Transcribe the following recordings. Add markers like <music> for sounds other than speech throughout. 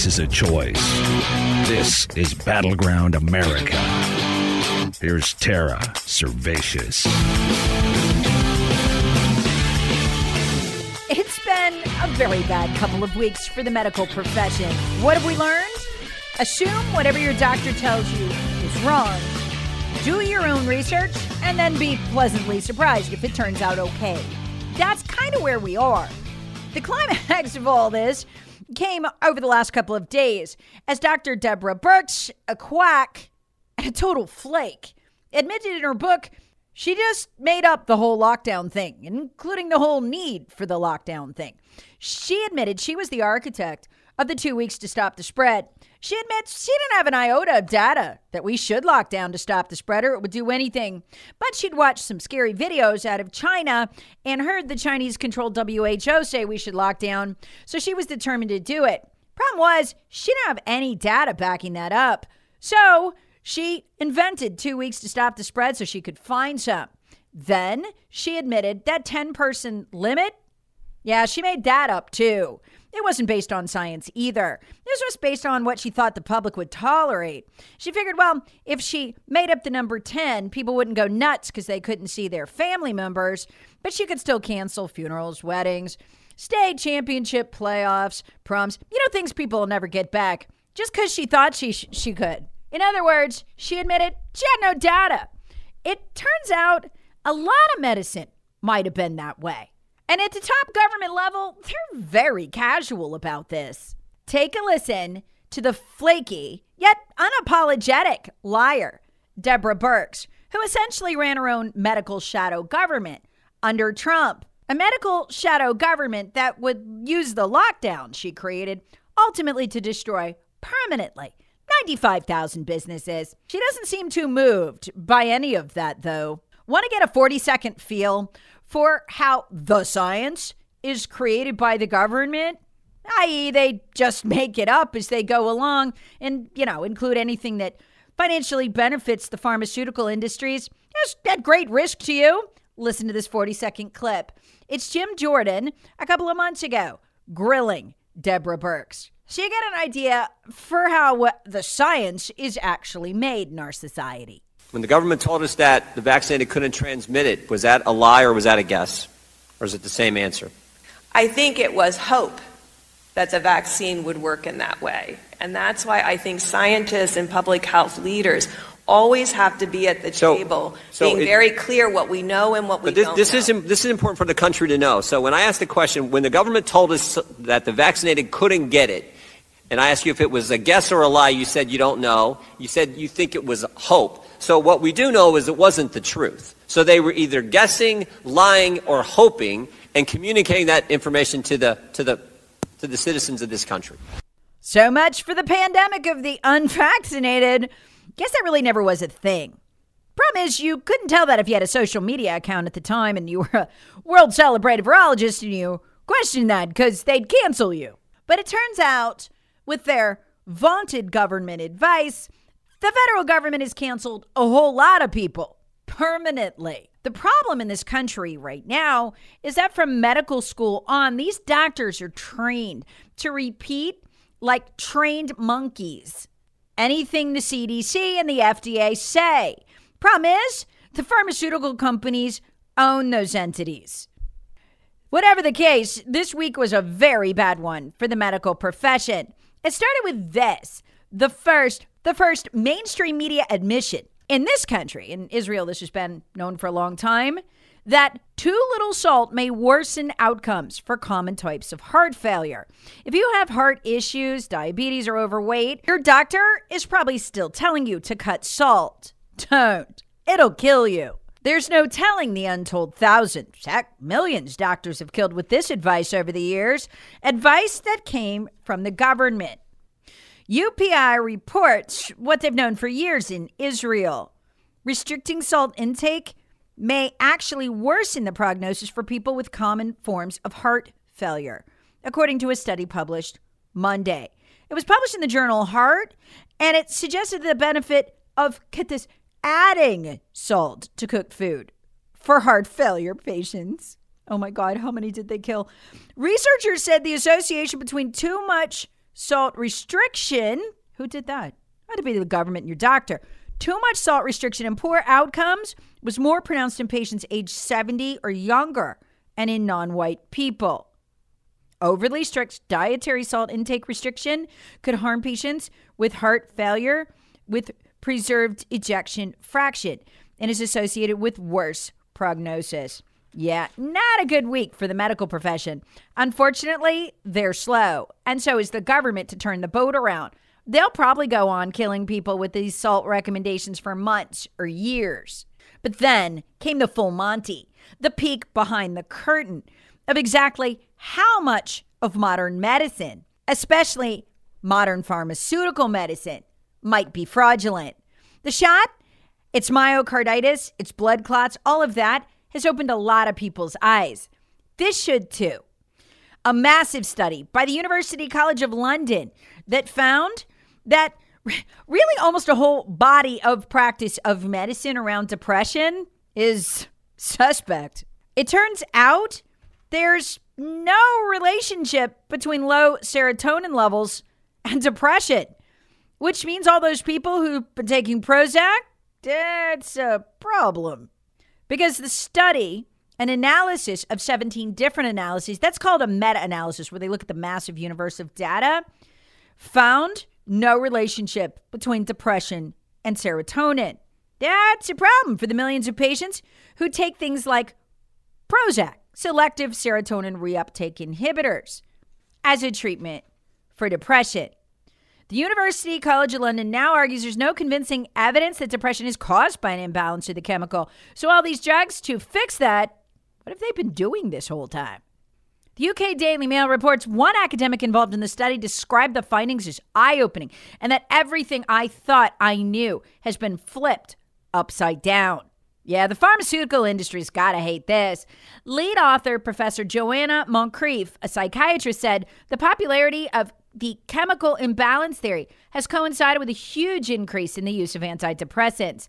America is a choice. This is Battleground America. Here's Tara Servatius. It's been a very bad couple of weeks for the medical profession. What have we learned? Assume whatever your doctor tells you is wrong. Do your own research and then be pleasantly surprised if it turns out okay. That's kind of where we are. The climax of all this came over the last couple of days as Dr. Deborah Birx, a quack and a total flake, admitted in her book she just made up the whole lockdown thing, including the whole need for the lockdown thing. She admitted she was the architect of the two weeks to stop the spread. She admits she didn't have an iota of data that we should lock down to stop the spread or it would do anything. But she'd watched some scary videos out of China and heard the Chinese controlled WHO say we should lock down. So she was determined to do it. Problem was, she didn't have any data backing that up. So she invented two weeks to stop the spread so she could find some. Then she admitted that 10 person limit. Yeah, she made that up too. It wasn't based on science either. This was based on what she thought the public would tolerate. She figured, well, if she made up the number 10, people wouldn't go nuts because they couldn't see their family members, but she could still cancel funerals, weddings, state championship playoffs, proms, you know, things people will never get back just because she thought she, sh- she could. In other words, she admitted she had no data. It turns out a lot of medicine might have been that way. And at the top government level, they're very casual about this. Take a listen to the flaky, yet unapologetic liar, Deborah Birx, who essentially ran her own medical shadow government under Trump. A medical shadow government that would use the lockdown she created ultimately to destroy permanently 95,000 businesses. She doesn't seem too moved by any of that, though. Want to get a 40 second feel for how the science is created by the government? i.e., they just make it up as they go along and, you know, include anything that financially benefits the pharmaceutical industries. It's at great risk to you. Listen to this 40 second clip. It's Jim Jordan a couple of months ago grilling Deborah Birx. So you get an idea for how the science is actually made in our society. When the government told us that the vaccinated couldn't transmit it, was that a lie or was that a guess? Or is it the same answer? I think it was hope that the vaccine would work in that way. And that's why I think scientists and public health leaders always have to be at the So- table, so being it- very clear what we know and what we this, don't this know. is this is important for the country to know. So when I asked the question, when the government told us that the vaccinated couldn't get it, and I asked you if it was a guess or a lie, you said you don't know. You said you think it was hope. So what we do know is it wasn't the truth. So they were either guessing, lying, or hoping, and communicating that information to the to the to the citizens of this country. So much for the pandemic of the unvaccinated. Guess that really never was a thing. Problem is, you couldn't tell that if you had a social media account at the time and you were a world celebrated virologist and you questioned that because they'd cancel you. But it turns out, with their vaunted government advice, the federal government has canceled a whole lot of people permanently. The problem in this country right now is that from medical school on, these doctors are trained to repeat like trained monkeys anything the CDC and the FDA say. Problem is, the pharmaceutical companies own those entities. Whatever the case, this week was a very bad one for the medical profession. It started with this the first, the first mainstream media admission in this country, in Israel, this has been known for a long time, that too little salt may worsen outcomes for common types of heart failure. If you have heart issues, diabetes, or overweight, your doctor is probably still telling you to cut salt. Don't, it'll kill you. There's no telling the untold thousands, heck, millions doctors have killed with this advice over the years. Advice that came from the government. UPI reports what they've known for years in Israel. Restricting salt intake may actually worsen the prognosis for people with common forms of heart failure, according to a study published Monday. It was published in the journal Heart, and it suggested the benefit of, get this, adding salt to cooked food for heart failure patients. Oh my God, how many did they kill? Researchers said the association between too much salt restriction, who did that? Had to be the government and your doctor. Too much salt restriction and poor outcomes was more pronounced in patients aged 70 or younger and in non white people. Overly strict dietary salt intake restriction could harm patients with heart failure with preserved ejection fraction and is associated with worse prognosis. Yeah, not a good week for the medical profession. Unfortunately, they're slow, and so is the government to turn the boat around. They'll probably go on killing people with these salt recommendations for months or years. But then came the full Monty, the peek behind the curtain of exactly how much of modern medicine, especially modern pharmaceutical medicine, might be fraudulent. The shot, it's myocarditis, it's blood clots, all of that has opened a lot of people's eyes. This should too. A massive study by the University College of London that found that <laughs> really almost a whole body of practice of medicine around depression is suspect. It turns out there's no relationship between low serotonin levels and depression, which means all those people who've been taking Prozac, that's a problem. Because the study, an analysis of 17 different analyses, that's called a meta analysis, where they look at the massive universe of data, found no relationship between depression and serotonin. That's a problem for the millions of patients who take things like Prozac, selective serotonin reuptake inhibitors, as a treatment for depression. The University College of London now argues there's no convincing evidence that depression is caused by an imbalance of the chemical. So, all these drugs to fix that, what have they been doing this whole time? The UK Daily Mail reports one academic involved in the study described the findings as eye opening and that everything I thought I knew has been flipped upside down. Yeah, the pharmaceutical industry's gotta hate this. Lead author Professor Joanna Moncrieff, a psychiatrist, said the popularity of the chemical imbalance theory has coincided with a huge increase in the use of antidepressants.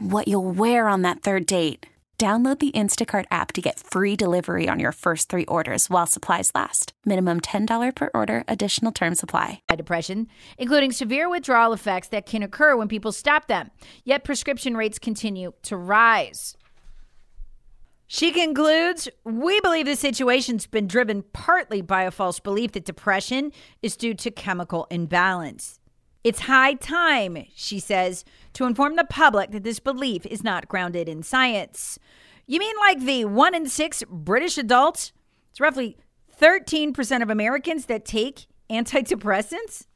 what you'll wear on that third date. Download the Instacart app to get free delivery on your first three orders while supplies last. Minimum $10 per order, additional term supply. Depression, including severe withdrawal effects that can occur when people stop them, yet prescription rates continue to rise. She concludes We believe the situation's been driven partly by a false belief that depression is due to chemical imbalance. It's high time, she says, to inform the public that this belief is not grounded in science. You mean like the one in six British adults? It's roughly 13% of Americans that take antidepressants?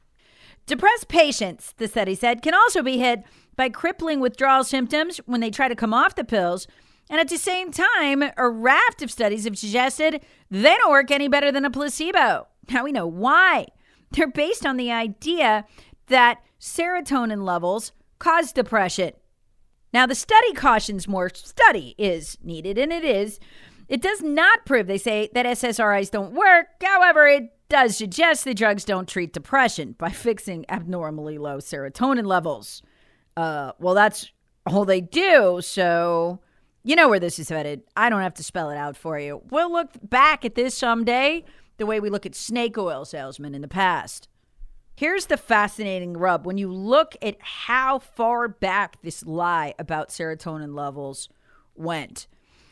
Depressed patients, the study said, can also be hit by crippling withdrawal symptoms when they try to come off the pills. And at the same time, a raft of studies have suggested they don't work any better than a placebo. Now we know why. They're based on the idea that serotonin levels cause depression. Now, the study cautions more study is needed, and it is. It does not prove, they say, that SSRIs don't work. However, it does suggest the drugs don't treat depression by <laughs> fixing abnormally low serotonin levels. Uh, well, that's all they do. So you know where this is headed. I don't have to spell it out for you. We'll look back at this someday the way we look at snake oil salesmen in the past. Here's the fascinating rub when you look at how far back this lie about serotonin levels went.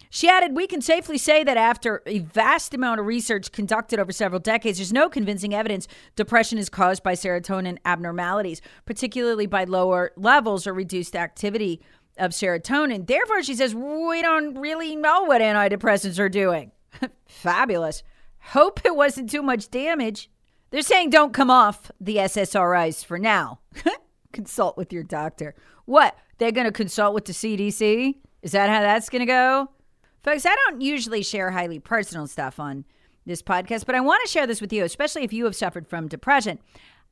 She added, We can safely say that after a vast amount of research conducted over several decades, there's no convincing evidence depression is caused by serotonin abnormalities, particularly by lower levels or reduced activity of serotonin. Therefore, she says, We don't really know what antidepressants are doing. <laughs> Fabulous. Hope it wasn't too much damage. They're saying don't come off the SSRIs for now. <laughs> consult with your doctor. What? They're going to consult with the CDC? Is that how that's going to go? Folks, I don't usually share highly personal stuff on this podcast, but I want to share this with you, especially if you have suffered from depression.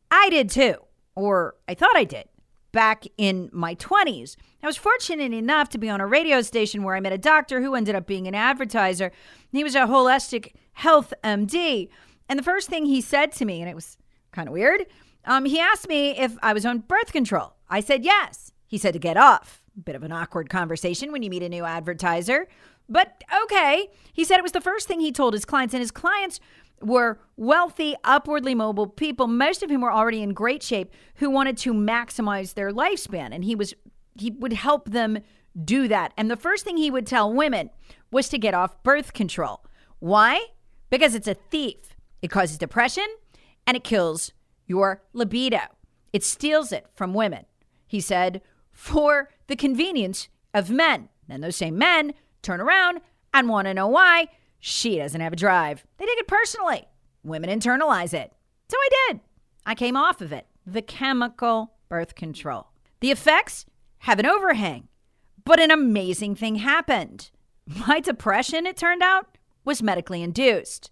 I did too, or I thought I did back in my 20s. I was fortunate enough to be on a radio station where I met a doctor who ended up being an advertiser. He was a holistic health MD. And the first thing he said to me, and it was kind of weird, um, he asked me if I was on birth control. I said yes. He said to get off. Bit of an awkward conversation when you meet a new advertiser. But okay. He said it was the first thing he told his clients, and his clients were wealthy, upwardly mobile people, most of whom were already in great shape, who wanted to maximize their lifespan. And he was he would help them do that. And the first thing he would tell women was to get off birth control. Why? Because it's a thief. It causes depression and it kills your libido. It steals it from women. He said, for the convenience of men. Then those same men turn around and want to know why she doesn't have a drive. They take it personally. Women internalize it. So I did. I came off of it. The chemical birth control. The effects have an overhang, but an amazing thing happened. My depression, it turned out, was medically induced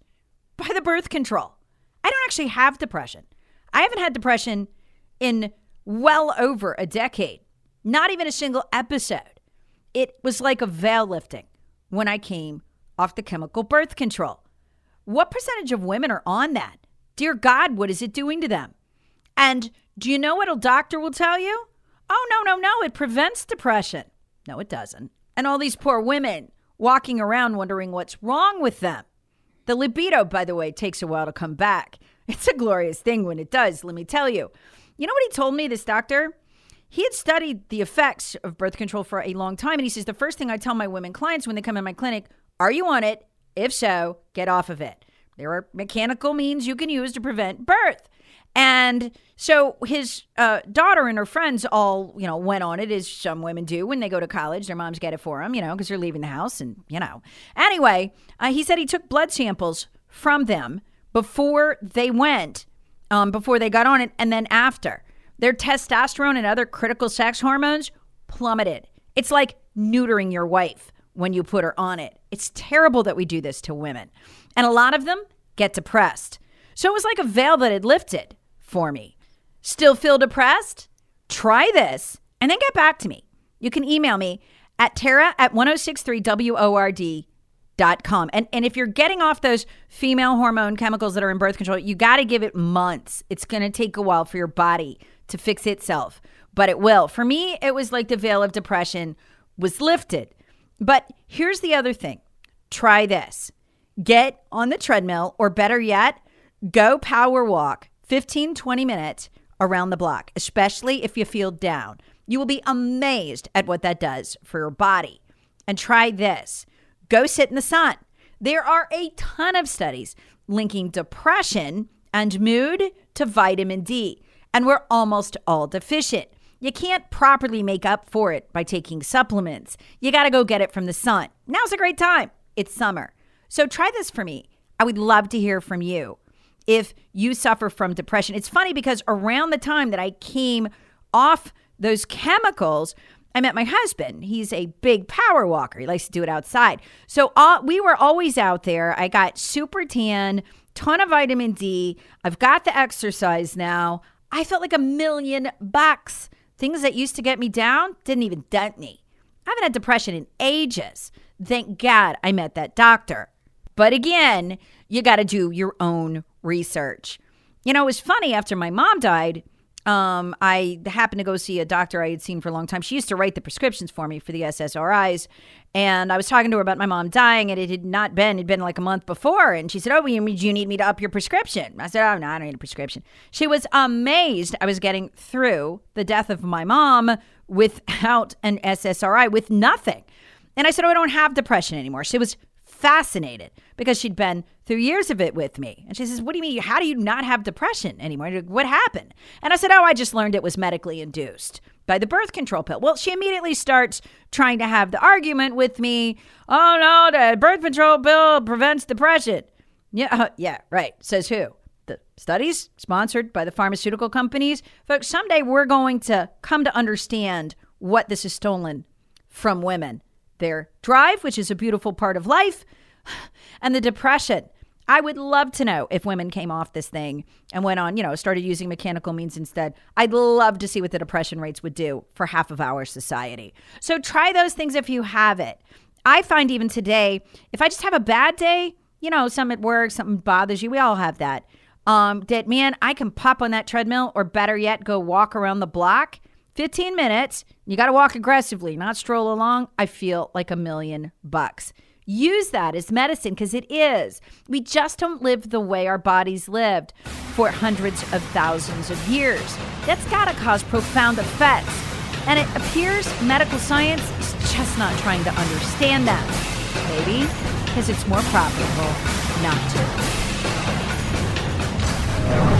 by the birth control. I don't actually have depression. I haven't had depression in well over a decade, not even a single episode. It was like a veil lifting when I came off the chemical birth control. What percentage of women are on that? Dear God, what is it doing to them? And do you know what a doctor will tell you? Oh, no, no, no, it prevents depression. No, it doesn't. And all these poor women walking around wondering what's wrong with them. The libido, by the way, takes a while to come back. It's a glorious thing when it does, let me tell you. You know what he told me, this doctor? He had studied the effects of birth control for a long time. And he says, the first thing I tell my women clients when they come in my clinic, are you on it? If so, get off of it. There are mechanical means you can use to prevent birth. And so his uh, daughter and her friends all, you know, went on it as some women do when they go to college. Their moms get it for them, you know, because they're leaving the house and, you know. Anyway, uh, he said he took blood samples from them before they went, um, before they got on it, and then after. Their testosterone and other critical sex hormones plummeted. It's like neutering your wife when you put her on it. It's terrible that we do this to women. And a lot of them get depressed. So it was like a veil that had lifted for me. Still feel depressed? Try this and then get back to me. You can email me at Tara at 1063WORD.com. And, and if you're getting off those female hormone chemicals that are in birth control, you got to give it months. It's going to take a while for your body to fix itself, but it will. For me, it was like the veil of depression was lifted. But here's the other thing try this get on the treadmill, or better yet, go power walk 15, 20 minutes around the block, especially if you feel down. You will be amazed at what that does for your body. And try this go sit in the sun. There are a ton of studies linking depression and mood to vitamin D, and we're almost all deficient. You can't properly make up for it by taking supplements. You got to go get it from the sun. Now's a great time. It's summer. So try this for me. I would love to hear from you if you suffer from depression. It's funny because around the time that I came off those chemicals, I met my husband. He's a big power walker. He likes to do it outside. So we were always out there. I got super tan, ton of vitamin D. I've got the exercise now. I felt like a million bucks. Things that used to get me down didn't even dent me. I haven't had depression in ages. Thank God I met that doctor. But again, you got to do your own research. You know, it was funny after my mom died. Um, I happened to go see a doctor I had seen for a long time. She used to write the prescriptions for me for the SSRIs. And I was talking to her about my mom dying, and it had not been, it had been like a month before. And she said, Oh, you, you need me to up your prescription? I said, Oh, no, I don't need a prescription. She was amazed I was getting through the death of my mom without an SSRI, with nothing. And I said, Oh, I don't have depression anymore. She was fascinated because she'd been through years of it with me. And she says, What do you mean? How do you not have depression anymore? What happened? And I said, Oh, I just learned it was medically induced by the birth control pill. Well, she immediately starts trying to have the argument with me. Oh, no, the birth control pill prevents depression. Yeah, uh, yeah, right. Says who? The studies sponsored by the pharmaceutical companies. Folks, someday we're going to come to understand what this is stolen from women their drive, which is a beautiful part of life, and the depression. I would love to know if women came off this thing and went on, you know, started using mechanical means instead. I'd love to see what the depression rates would do for half of our society. So try those things if you have it. I find even today, if I just have a bad day, you know, some at work, something bothers you, we all have that. Um, that man, I can pop on that treadmill or better yet, go walk around the block 15 minutes. You got to walk aggressively, not stroll along. I feel like a million bucks. Use that as medicine because it is. We just don't live the way our bodies lived for hundreds of thousands of years. That's got to cause profound effects. And it appears medical science is just not trying to understand that. Maybe because it's more profitable not to.